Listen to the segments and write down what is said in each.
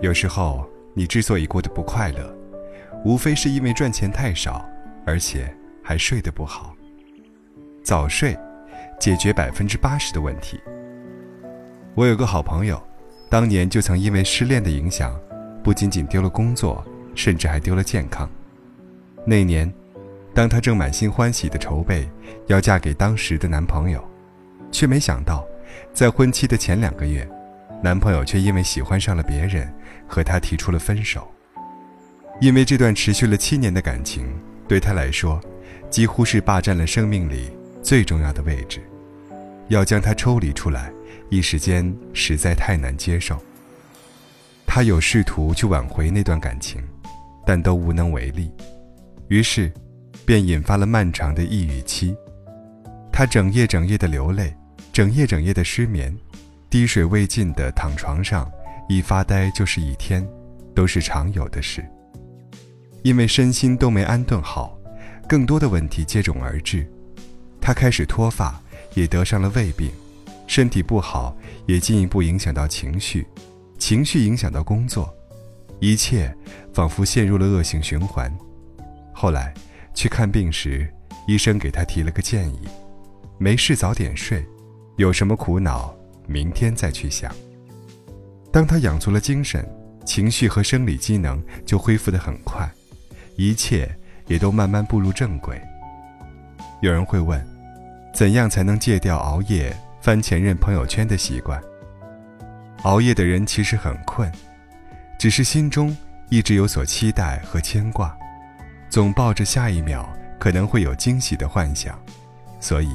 有时候你之所以过得不快乐，无非是因为赚钱太少，而且还睡得不好。早睡，解决百分之八十的问题。我有个好朋友，当年就曾因为失恋的影响，不仅仅丢了工作，甚至还丢了健康。那年，当她正满心欢喜地筹备要嫁给当时的男朋友，却没想到，在婚期的前两个月，男朋友却因为喜欢上了别人，和他提出了分手。因为这段持续了七年的感情，对他来说，几乎是霸占了生命里最重要的位置，要将他抽离出来。一时间实在太难接受。他有试图去挽回那段感情，但都无能为力，于是，便引发了漫长的抑郁期。他整夜整夜的流泪，整夜整夜的失眠，滴水未进的躺床上，一发呆就是一天，都是常有的事。因为身心都没安顿好，更多的问题接踵而至，他开始脱发，也得上了胃病。身体不好，也进一步影响到情绪，情绪影响到工作，一切仿佛陷入了恶性循环。后来去看病时，医生给他提了个建议：没事早点睡，有什么苦恼明天再去想。当他养足了精神，情绪和生理机能就恢复得很快，一切也都慢慢步入正轨。有人会问，怎样才能戒掉熬夜？翻前任朋友圈的习惯。熬夜的人其实很困，只是心中一直有所期待和牵挂，总抱着下一秒可能会有惊喜的幻想，所以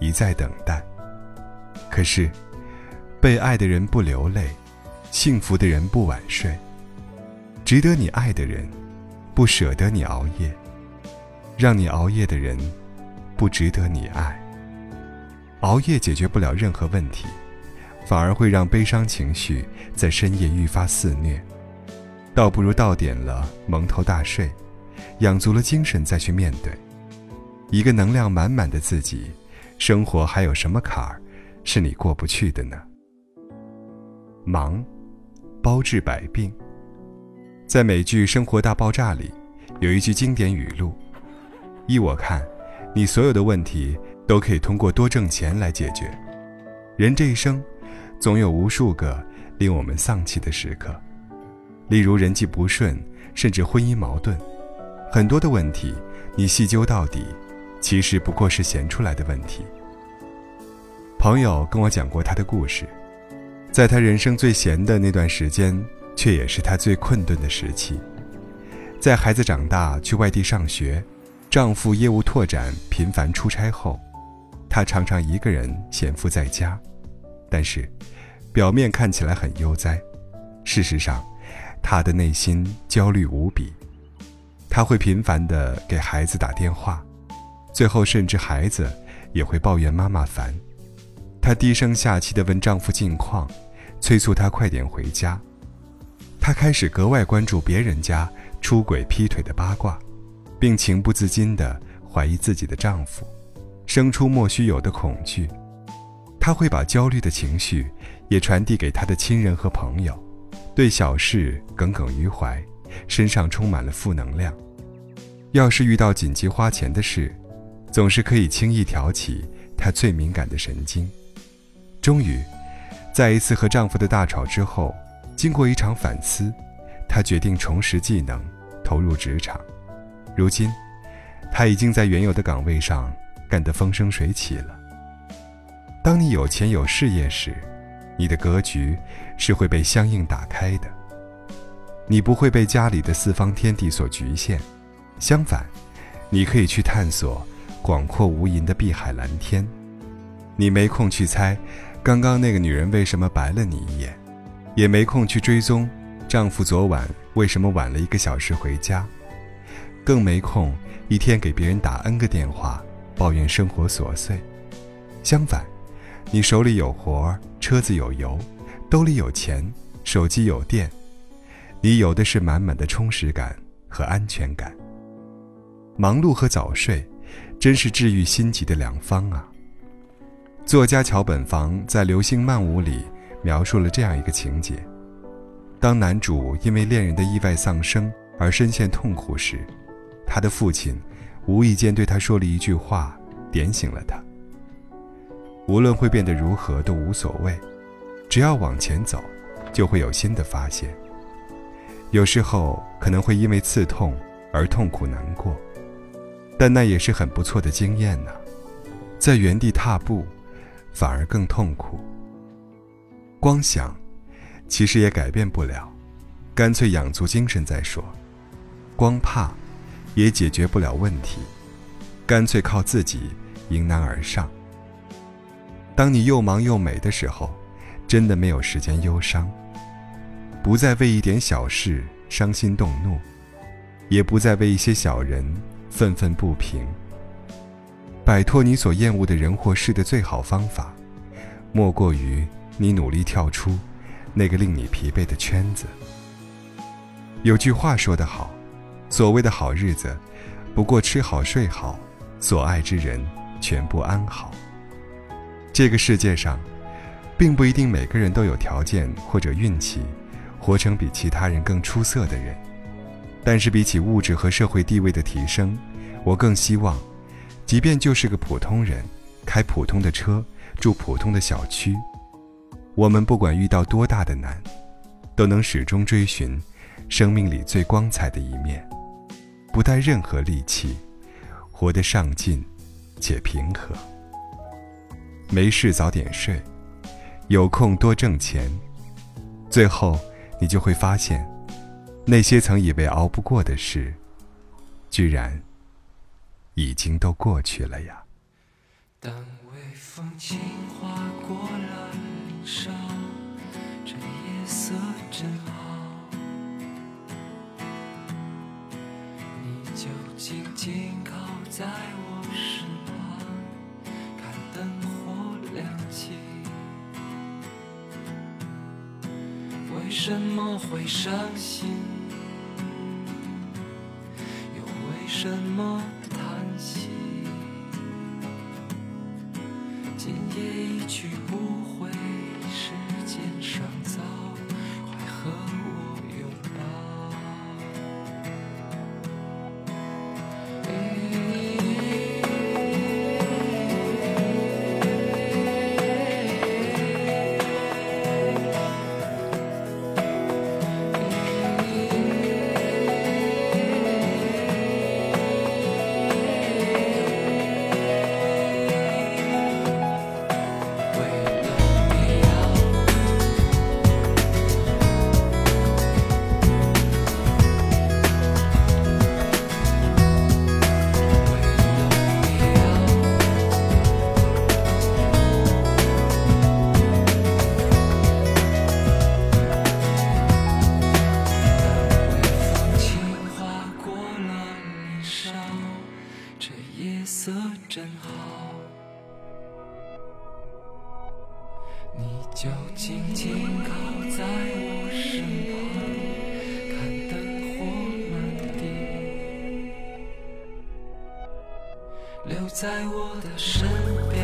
一再等待。可是，被爱的人不流泪，幸福的人不晚睡，值得你爱的人，不舍得你熬夜，让你熬夜的人，不值得你爱。熬夜解决不了任何问题，反而会让悲伤情绪在深夜愈发肆虐。倒不如到点了蒙头大睡，养足了精神再去面对。一个能量满满的自己，生活还有什么坎儿是你过不去的呢？忙，包治百病。在美剧《生活大爆炸》里，有一句经典语录：“依我看，你所有的问题。”都可以通过多挣钱来解决。人这一生，总有无数个令我们丧气的时刻，例如人际不顺，甚至婚姻矛盾。很多的问题，你细究到底，其实不过是闲出来的问题。朋友跟我讲过他的故事，在他人生最闲的那段时间，却也是他最困顿的时期。在孩子长大去外地上学，丈夫业务拓展频繁出差后。她常常一个人闲赋在家，但是，表面看起来很悠哉，事实上，她的内心焦虑无比。她会频繁地给孩子打电话，最后甚至孩子也会抱怨妈妈烦。她低声下气地问丈夫近况，催促他快点回家。她开始格外关注别人家出轨劈腿的八卦，并情不自禁地怀疑自己的丈夫。生出莫须有的恐惧，他会把焦虑的情绪也传递给他的亲人和朋友，对小事耿耿于怀，身上充满了负能量。要是遇到紧急花钱的事，总是可以轻易挑起她最敏感的神经。终于，在一次和丈夫的大吵之后，经过一场反思，她决定重拾技能，投入职场。如今，她已经在原有的岗位上。干得风生水起了。当你有钱有事业时，你的格局是会被相应打开的。你不会被家里的四方天地所局限，相反，你可以去探索广阔无垠的碧海蓝天。你没空去猜，刚刚那个女人为什么白了你一眼，也没空去追踪丈夫昨晚为什么晚了一个小时回家，更没空一天给别人打 N 个电话。抱怨生活琐碎，相反，你手里有活，车子有油，兜里有钱，手机有电，你有的是满满的充实感和安全感。忙碌和早睡，真是治愈心急的良方啊！作家桥本房在《流星漫舞》里描述了这样一个情节：当男主因为恋人的意外丧生而深陷痛苦时，他的父亲无意间对他说了一句话，点醒了他。无论会变得如何都无所谓，只要往前走，就会有新的发现。有时候可能会因为刺痛而痛苦难过，但那也是很不错的经验呢。在原地踏步，反而更痛苦。光想，其实也改变不了，干脆养足精神再说。光怕，也解决不了问题，干脆靠自己迎难而上。当你又忙又美的时候，真的没有时间忧伤。不再为一点小事伤心动怒，也不再为一些小人愤愤不平。摆脱你所厌恶的人或事的最好方法，莫过于你努力跳出那个令你疲惫的圈子。有句话说得好，所谓的好日子，不过吃好睡好，所爱之人全部安好。这个世界上，并不一定每个人都有条件或者运气。活成比其他人更出色的人，但是比起物质和社会地位的提升，我更希望，即便就是个普通人，开普通的车，住普通的小区，我们不管遇到多大的难，都能始终追寻生命里最光彩的一面，不带任何戾气，活得上进且平和。没事早点睡，有空多挣钱，最后。你就会发现，那些曾以为熬不过的事，居然已经都过去了呀。当微风轻划过了林梢，这夜色真好，你就静静靠在我身旁，看灯火亮起。为什么会伤心？又为什么今夜一曲。夜色真好，你就静静靠在我身旁，看灯火满地，留在我的身边。